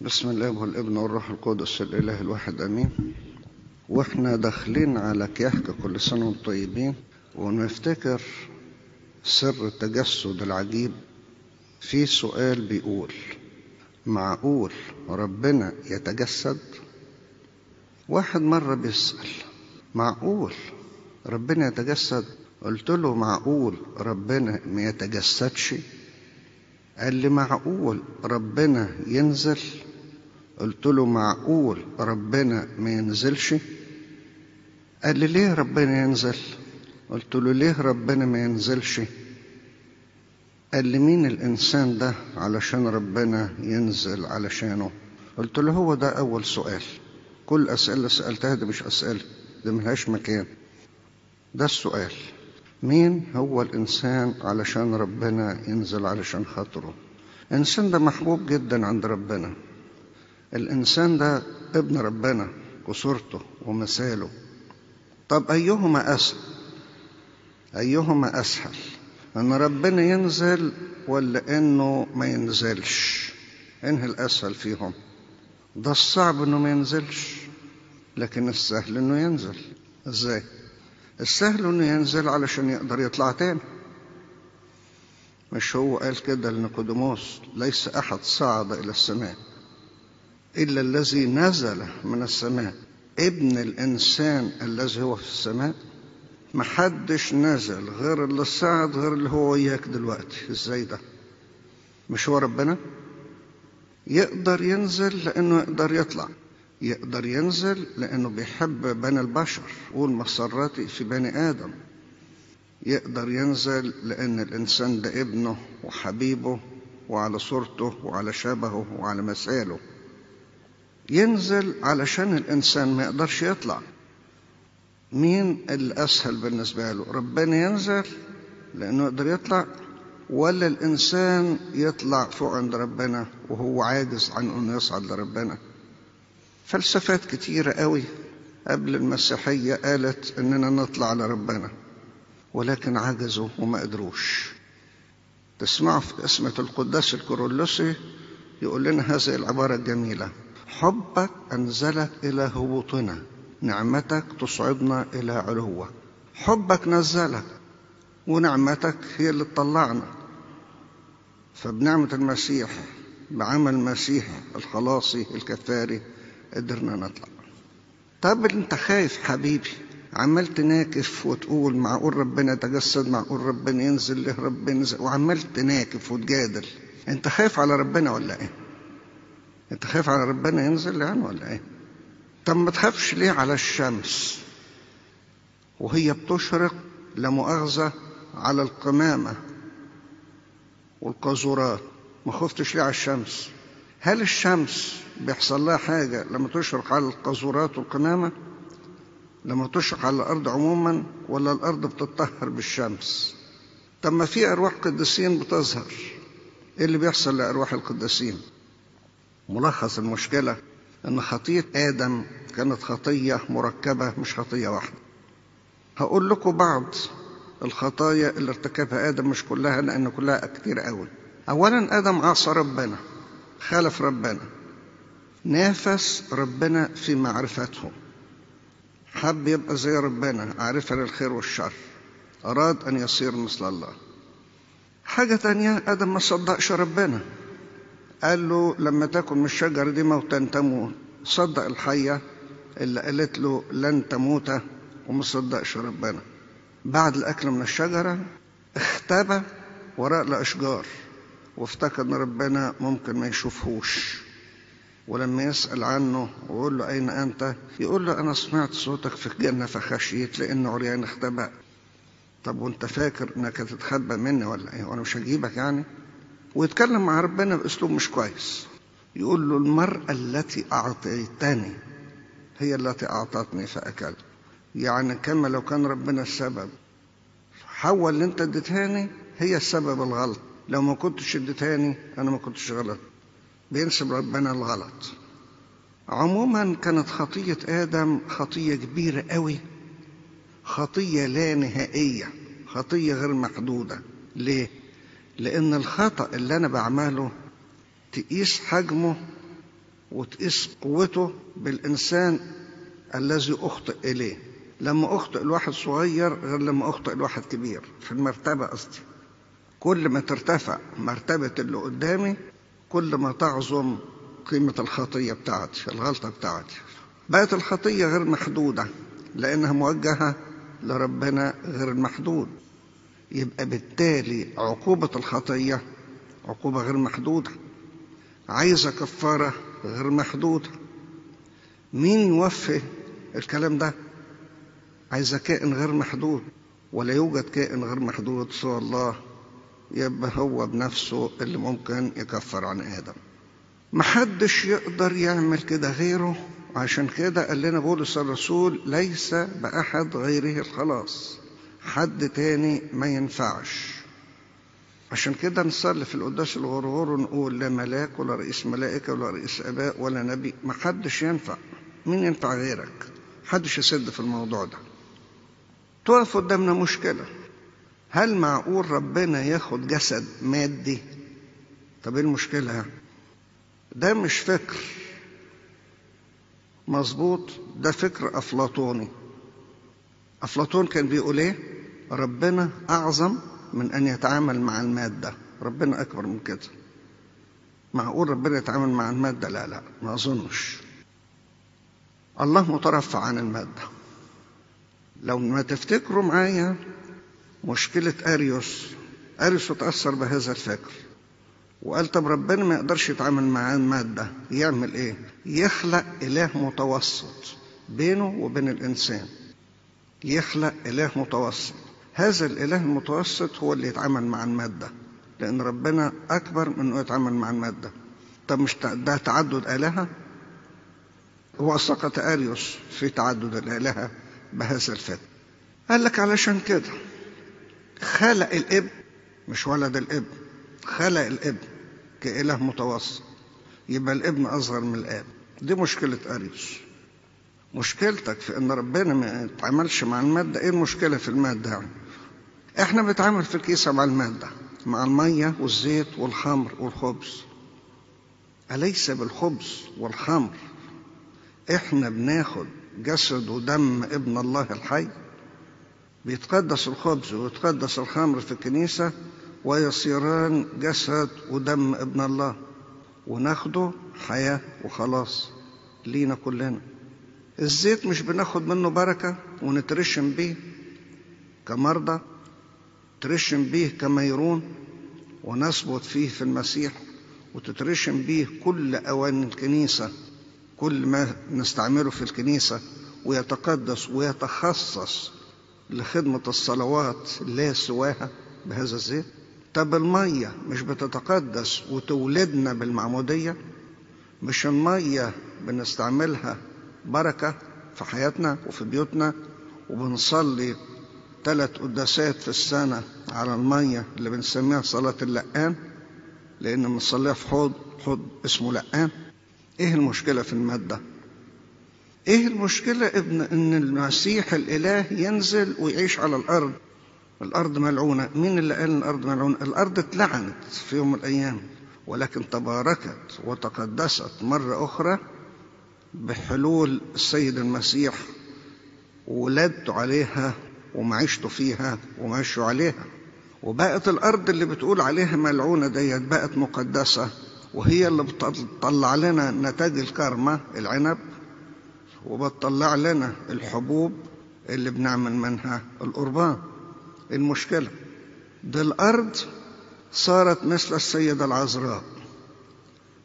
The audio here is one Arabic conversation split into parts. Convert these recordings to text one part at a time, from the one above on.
بسم الله والابن والروح القدس الإله الواحد آمين. وإحنا داخلين على كيحك كل سنة وأنتم طيبين ونفتكر سر التجسد العجيب. في سؤال بيقول معقول ربنا يتجسد؟ واحد مرة بيسأل معقول ربنا يتجسد؟ قلت له معقول ربنا ما يتجسدش؟ قال لي معقول ربنا ينزل؟ قلت له معقول ربنا ما ينزلش؟ قال لي ليه ربنا ينزل؟ قلت له ليه ربنا ما ينزلش؟ قال لي مين الإنسان ده علشان ربنا ينزل علشانه؟ قلت له هو ده أول سؤال. كل اللي سألتها دي مش أسئلة دي ملهاش مكان. ده السؤال. مين هو الإنسان علشان ربنا ينزل علشان خاطره؟ الإنسان ده محبوب جدا عند ربنا. الإنسان ده ابن ربنا وصورته ومثاله. طب أيهما أسهل؟ أيهما أسهل أن ربنا ينزل ولا إنه ما ينزلش؟ إنه الأسهل فيهم؟ ده الصعب إنه ما ينزلش لكن السهل إنه ينزل. إزاي؟ السهل إنه ينزل علشان يقدر يطلع تاني. مش هو قال كده لنيقوديموس؟ ليس أحد صعد إلى السماء. إلا الذي نزل من السماء. ابن الإنسان الذي هو في السماء. محدش نزل غير اللي صعد غير اللي هو وياك دلوقتي إزاي ده؟ مش هو ربنا؟ يقدر ينزل لأنه يقدر يطلع. يقدر ينزل لأنه بيحب بني البشر قول مسراتي في بني آدم. يقدر ينزل لأن الإنسان ده ابنه وحبيبه وعلى صورته وعلى شبهه وعلى مثاله. ينزل علشان الإنسان ما يقدرش يطلع. مين الأسهل بالنسبة له؟ ربنا ينزل لأنه يقدر يطلع ولا الإنسان يطلع فوق عند ربنا وهو عاجز عن أنه يصعد لربنا؟ فلسفات كتيرة قوي قبل المسيحية قالت إننا نطلع لربنا ولكن عجزوا وما قدروش. تسمعوا في اسمة القداس الكورولوسي يقول لنا هذه العبارة الجميلة حبك أنزلك إلى هبوطنا نعمتك تصعدنا إلى علوك حبك نزلك ونعمتك هي اللي تطلعنا. فبنعمة المسيح بعمل المسيح الخلاصي الكفاري قدرنا نطلع. طب أنت خايف حبيبي؟ عمال تناكف وتقول معقول ربنا يتجسد معقول ربنا ينزل له ربنا ينزل؟ وعمال تناكف وتجادل. أنت خايف على ربنا ولا إيه؟ انت خايف على ربنا ينزل يعني ولا إيه؟ طب ما تخافش ليه على الشمس؟ وهي بتشرق لمؤاخذة على القمامة والقاذورات. ما خفتش ليه على الشمس؟ هل الشمس بيحصل لها حاجة لما تشرق على القاذورات والقمامة؟ لما تشرق على الأرض عموما ولا الأرض بتطهر بالشمس؟ طب ما في أرواح قديسين بتظهر. إيه اللي بيحصل لأرواح القديسين؟ ملخص المشكلة أن خطية آدم كانت خطية مركبة مش خطية واحدة. هقول لكم بعض الخطايا اللي ارتكبها آدم مش كلها لأن كلها كتير قوي. أولا آدم عصى ربنا خالف ربنا نافس ربنا في معرفته. حب يبقى زي ربنا عارفة للخير والشر. أراد أن يصير مثل الله. حاجة تانية آدم ما صدقش ربنا. قال له لما تاكل من الشجرة دي موتا تموت. صدق الحية اللي قالت له لن تموت وما صدقش ربنا. بعد الأكل من الشجرة اختبى وراء الأشجار وافتكر إن ربنا ممكن ما يشوفهوش. ولما يسأل عنه ويقول له أين أنت؟ يقول له أنا سمعت صوتك في الجنة فخشيت لأن عريان اختبأ. طب وأنت فاكر إنك هتتخبى مني ولا إيه؟ وأنا مش هجيبك يعني؟ ويتكلم مع ربنا بأسلوب مش كويس. يقول له المرأة التي أعطيتني هي التي أعطتني فأكلت. يعني كما لو كان ربنا السبب. حول اللي أنت اديتهاني هي السبب الغلط. لو ما كنتش اديتهاني أنا ما كنتش غلط. بينسب ربنا الغلط. عموما كانت خطية آدم خطية كبيرة قوي. خطية لا نهائية. خطية غير محدودة ليه؟ لأن الخطأ اللي أنا بعمله تقيس حجمه وتقيس قوته بالإنسان الذي أخطئ إليه. لما أخطئ الواحد صغير غير لما أخطئ الواحد كبير. في المرتبة قصدي. كل ما ترتفع مرتبة اللي قدامي كل ما تعظم قيمة الخطية بتاعتي الغلطة بتاعتي. بقت الخطية غير محدودة لأنها موجهة لربنا غير المحدود. يبقى بالتالي عقوبة الخطية عقوبة غير محدودة. عايزة كفارة غير محدودة. مين يوفي الكلام ده؟ عايزة كائن غير محدود. ولا يوجد كائن غير محدود سوى الله. يبقى هو بنفسه اللي ممكن يكفر عن آدم. محدش يقدر يعمل كده غيره. عشان كده قال لنا بولس الرسول ليس بأحد غيره الخلاص. حد تاني ما ينفعش. عشان كده نصلي في القداس الغرغور ونقول لا ملاك ولا رئيس ملائكة ولا رئيس آباء ولا نبي. ما حدش ينفع. مين ينفع غيرك؟ حدش يسد في الموضوع ده. تقف قدامنا مشكلة. هل معقول ربنا ياخد جسد مادي؟ طب إيه المشكلة؟ ده مش فكر. مظبوط؟ ده فكر أفلاطوني. أفلاطون كان بيقول إيه؟ ربنا أعظم من أن يتعامل مع المادة. ربنا أكبر من كده. معقول ربنا يتعامل مع المادة؟ لا لا ما أظنش. الله مترفع عن المادة. لو ما تفتكروا معايا مشكلة أريوس. أريوس اتأثر بهذا الفكر وقال طب ربنا ما يقدرش يتعامل مع المادة. يعمل إيه؟ يخلق إله متوسط بينه وبين الإنسان. يخلق إله متوسط. هذا الإله المتوسط هو اللي يتعامل مع المادة لأن ربنا أكبر من أنه يتعامل مع المادة. طب مش ده تعدد آلهة؟ هو أريوس في تعدد الآلهة بهذا الفكر قال لك علشان كده خلق الابن مش ولد الابن خلق الابن كإله متوسط. يبقى الإبن أصغر من الآب. دي مشكلة أريوس. مشكلتك في إن ربنا ما يتعاملش مع المادة إيه المشكلة في المادة يعني؟ إحنا بنتعامل في الكيسة مع المادة مع المية والزيت والخمر والخبز. أليس بالخبز والخمر؟ إحنا بناخد جسد ودم ابن الله الحي. بيتقدس الخبز ويتقدس الخمر في الكنيسة ويصيران جسد ودم ابن الله. وناخده حياة وخلاص لينا كلنا. الزيت مش بناخد منه بركة ونترشم بيه. كمرضى ترشم بيه كميرون ونثبت فيه في المسيح وتترشم بيه كل أوان الكنيسة كل ما نستعمله في الكنيسة ويتقدس ويتخصص لخدمة الصلوات لا سواها بهذا الزيت. طب المية مش بتتقدس وتولدنا بالمعمودية؟ مش المية بنستعملها بركة في حياتنا وفي بيوتنا وبنصلي ثلاث قداسات في السنة على المية اللي بنسميها صلاة اللقان لأن بنصليها في حوض حوض اسمه لقان إيه المشكلة في المادة؟ إيه المشكلة ابن إن المسيح الإله ينزل ويعيش على الأرض الأرض ملعونة مين اللي قال الأرض ملعونة؟ الأرض اتلعنت في يوم من الأيام ولكن تباركت وتقدست مرة أخرى بحلول السيد المسيح وولدت عليها ومعيشته فيها ومعيشوا عليها. وبقت الأرض اللي بتقول عليها ملعونة ديت بقت مقدسة وهي اللي بتطلع لنا نتاج الكرمة العنب وبتطلع لنا الحبوب اللي بنعمل منها القربان. المشكلة دي الأرض صارت مثل السيدة العذراء.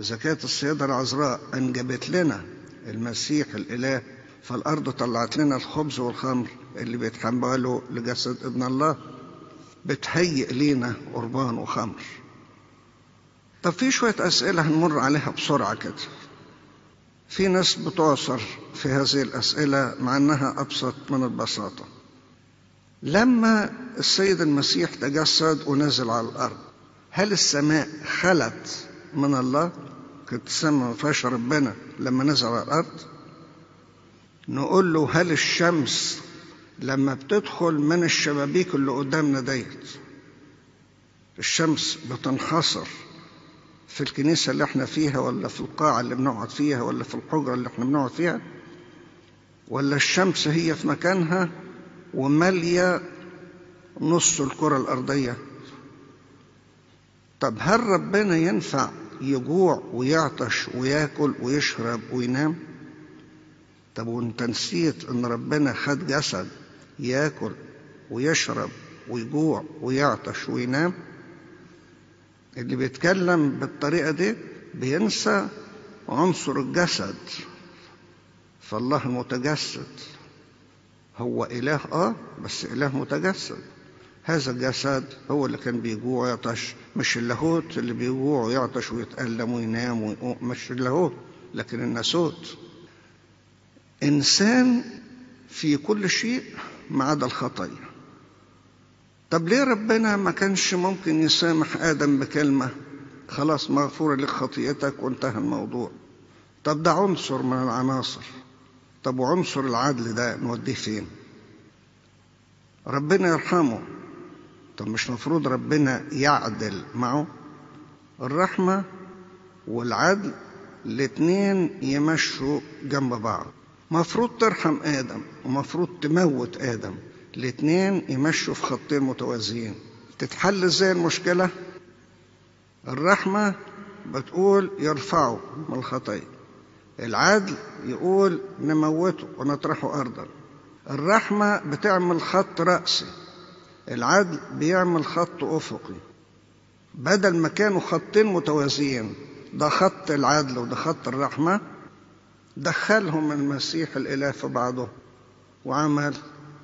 إذا كانت السيدة العذراء أنجبت لنا المسيح الإله فالأرض طلعت لنا الخبز والخمر اللي بيتحملوا لجسد ابن الله بتهيئ لينا قربان وخمر. طب في شوية أسئلة هنمر عليها بسرعة كده. في ناس بتعصر في هذه الأسئلة مع أنها أبسط من البساطة. لما السيد المسيح تجسد ونزل على الأرض هل السماء خلت من الله؟ كانت السماء ما فيهاش ربنا لما نزل على الأرض؟ نقول له هل الشمس لما بتدخل من الشبابيك اللي قدامنا ديت الشمس بتنحصر في الكنيسة اللي إحنا فيها ولا في القاعة اللي بنقعد فيها ولا في الحجرة اللي إحنا بنقعد فيها؟ ولا الشمس هي في مكانها ومالية نص الكرة الأرضية؟ طب هل ربنا ينفع يجوع ويعطش وياكل ويشرب وينام؟ طب وانت نسيت إن ربنا خد جسد ياكل ويشرب ويجوع ويعطش وينام؟ اللي بيتكلم بالطريقة دي بينسى عنصر الجسد. فالله المتجسد هو إله آه بس إله متجسد. هذا الجسد هو اللي كان بيجوع ويعطش مش اللاهوت اللي بيجوع ويعطش ويتألم وينام ويقوم مش اللاهوت لكن الناسوت. إنسان في كل شيء ما عدا الخطية طب ليه ربنا ما كانش ممكن يسامح آدم بكلمة خلاص مغفورة لك خطيئتك وانتهى الموضوع؟ طب ده عنصر من العناصر. طب وعنصر العدل ده نوديه فين؟ ربنا يرحمه. طب مش مفروض ربنا يعدل معه؟ الرحمة والعدل الاتنين يمشوا جنب بعض. مفروض ترحم آدم ومفروض تموت آدم. الاتنين يمشوا في خطين متوازيين. تتحل إزاي المشكلة؟ الرحمة بتقول يرفعه من الخطية العدل يقول نموته ونطرحه أرضا. الرحمة بتعمل خط رأسي. العدل بيعمل خط أفقي. بدل ما كانوا خطين متوازيين ده خط العدل وده خط الرحمة دخلهم المسيح الإله في بعضه وعمل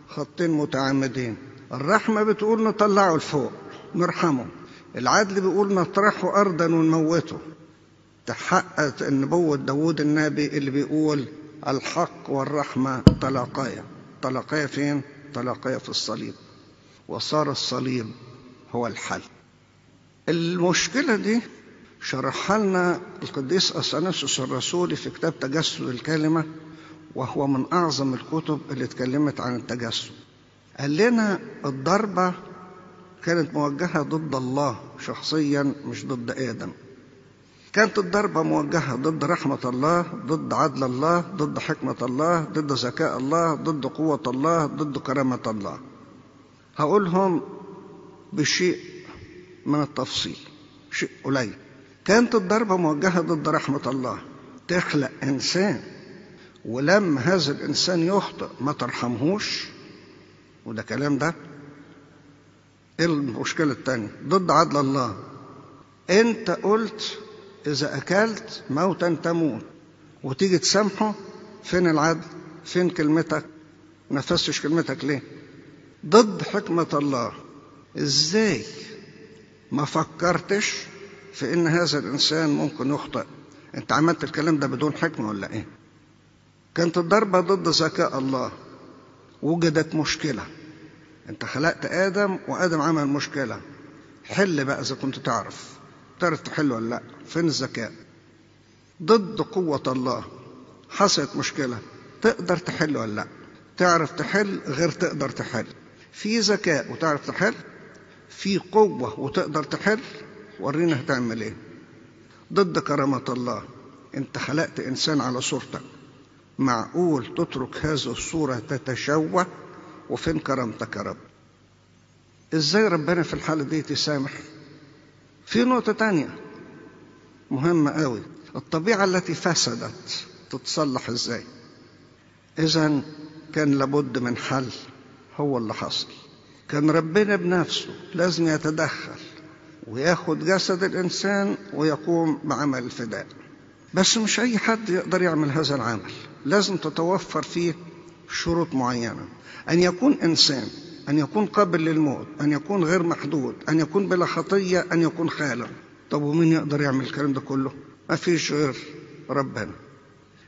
خطين متعامدين الرحمة بتقول نطلعه لفوق نرحمه. العدل بيقول نطرحه أرضا ونموته. تحققت النبوة داود النبي اللي بيقول الحق والرحمة تلاقيا تلاقيا فين؟ تلاقيا في الصليب. وصار الصليب هو الحل. المشكلة دي شرحها لنا القديس أثناسوس الرسولي في كتاب تجسد الكلمة وهو من أعظم الكتب اللي اتكلمت عن التجسد. قال لنا الضربة كانت موجهة ضد الله شخصيا مش ضد آدم. كانت الضربة موجهة ضد رحمة الله ضد عدل الله ضد حكمة الله ضد ذكاء الله ضد قوة الله ضد كرامة الله. هقولهم بشيء من التفصيل شيء قليل. كانت الضربة موجهة ضد رحمة الله. تخلق إنسان ولما هذا الإنسان يخطئ ما ترحمهوش. وده كلام ده. إيه المشكلة التانية؟ ضد عدل الله. أنت قلت إذا أكلت موتا تموت. وتيجي تسامحه؟ فين العدل؟ فين كلمتك؟ نفذتش كلمتك ليه؟ ضد حكمة الله. إزاي؟ ما فكرتش؟ في إن هذا الإنسان ممكن يخطئ. أنت عملت الكلام ده بدون حكمة ولا إيه؟ كانت الضربة ضد ذكاء الله. وجدت مشكلة. أنت خلقت آدم وآدم عمل مشكلة. حل بقى إذا كنت تعرف. تعرف تحل ولا لأ؟ فين الذكاء؟ ضد قوة الله. حصلت مشكلة. تقدر تحل ولا لأ؟ تعرف تحل غير تقدر تحل. في ذكاء وتعرف تحل في قوة وتقدر تحل ورينا هتعمل إيه. ضد كرامة الله. انت خلقت انسان على صورتك. معقول تترك هذه الصورة تتشوه؟ وفين كرامتك يا رب؟ إزاي ربنا في الحالة دي تسامح؟ في نقطة تانية مهمة قوي. الطبيعة التي فسدت تتصلح إزاي؟ إذا كان لابد من حل. هو اللي حصل. كان ربنا بنفسه لازم يتدخل. وياخد جسد الإنسان ويقوم بعمل الفداء. بس مش أي حد يقدر يعمل هذا العمل. لازم تتوفر فيه شروط معينة. أن يكون إنسان أن يكون قابل للموت أن يكون غير محدود أن يكون بلا خطية أن يكون خالق. طب ومين يقدر يعمل الكلام ده كله؟ ما فيش غير ربنا.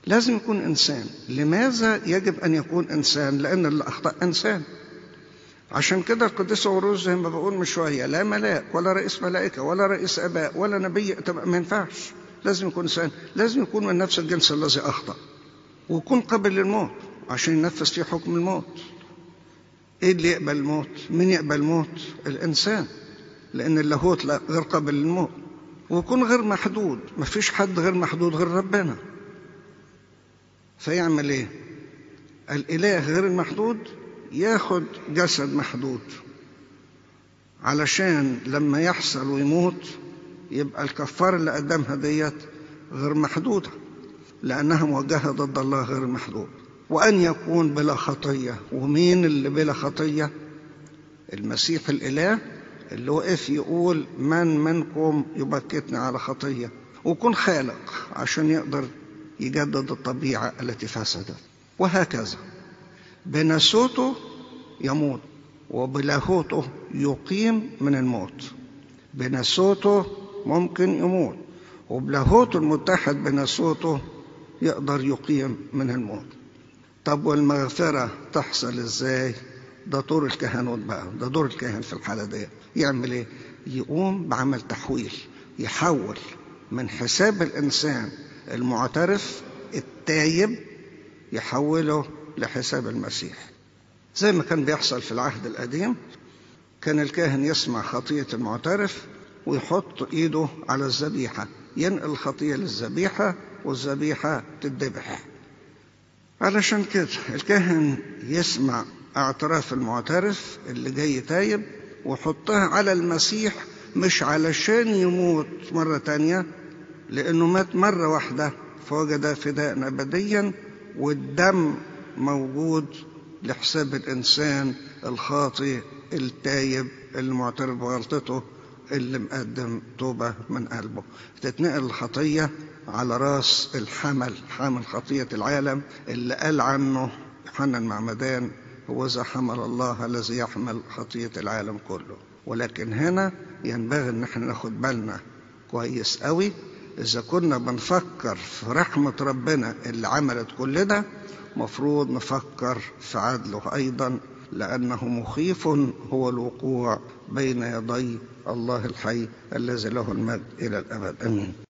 لازم يكون إنسان. لماذا يجب أن يكون إنسان؟ لأن اللي أخطأ إنسان. عشان كده القديس عروس زي ما بقول من شوية لا ملاك ولا رئيس ملائكة ولا رئيس أباء ولا نبي ما ينفعش. لازم يكون إنسان لازم يكون من نفس الجنس الذي أخطأ. ويكون قابل للموت عشان ينفذ فيه حكم الموت. إيه اللي يقبل الموت؟ مين يقبل الموت؟ الإنسان لأن اللاهوت لا غير قابل للموت. ويكون غير محدود مفيش حد غير محدود غير ربنا. فيعمل إيه؟ الإله غير المحدود؟ ياخد جسد محدود. علشان لما يحصل ويموت يبقى الكفارة اللي قدمها ديت غير محدودة لأنها موجهة ضد الله غير المحدود وأن يكون بلا خطية. ومين اللي بلا خطية؟ المسيح الإله اللي وقف يقول من منكم يبكتني على خطية. ويكون خالق عشان يقدر يجدد الطبيعة التي فسدت. وهكذا. بنسوته يموت وبلاهوته يقيم من الموت. بنسوته ممكن يموت وبلاهوته المتحد بنسوته يقدر يقيم من الموت. طب والمغفرة تحصل إزاي؟ ده دور الكهنوت بقى ده دور الكاهن في الحالة دي يعمل إيه؟ يقوم بعمل تحويل يحول من حساب الإنسان المعترف التايب يحوله لحساب المسيح. زي ما كان بيحصل في العهد القديم كان الكاهن يسمع خطية المعترف ويحط إيده على الذبيحة. ينقل الخطية للذبيحة والذبيحة تتذبح. علشان كده الكاهن يسمع اعتراف المعترف اللي جاي تايب ويحطها على المسيح مش علشان يموت مرة تانية لأنه مات مرة واحدة فوجد فداء أبديا والدم موجود لحساب الإنسان الخاطئ التايب المعترف بغلطته اللي مقدم توبة من قلبه. تتنقل الخطية على راس الحمل حامل خطية العالم اللي قال عنه يوحنا المعمدان هو ذا حمل الله الذي يحمل خطية العالم كله. ولكن هنا ينبغي إن إحنا ناخد بالنا كويس قوي. إذا كنا بنفكر في رحمة ربنا اللي عملت كل ده مفروض نفكر في عدله أيضا لأنه مخيف هو الوقوع بين يدي الله الحي الذي له المجد إلى الأبد. آمين.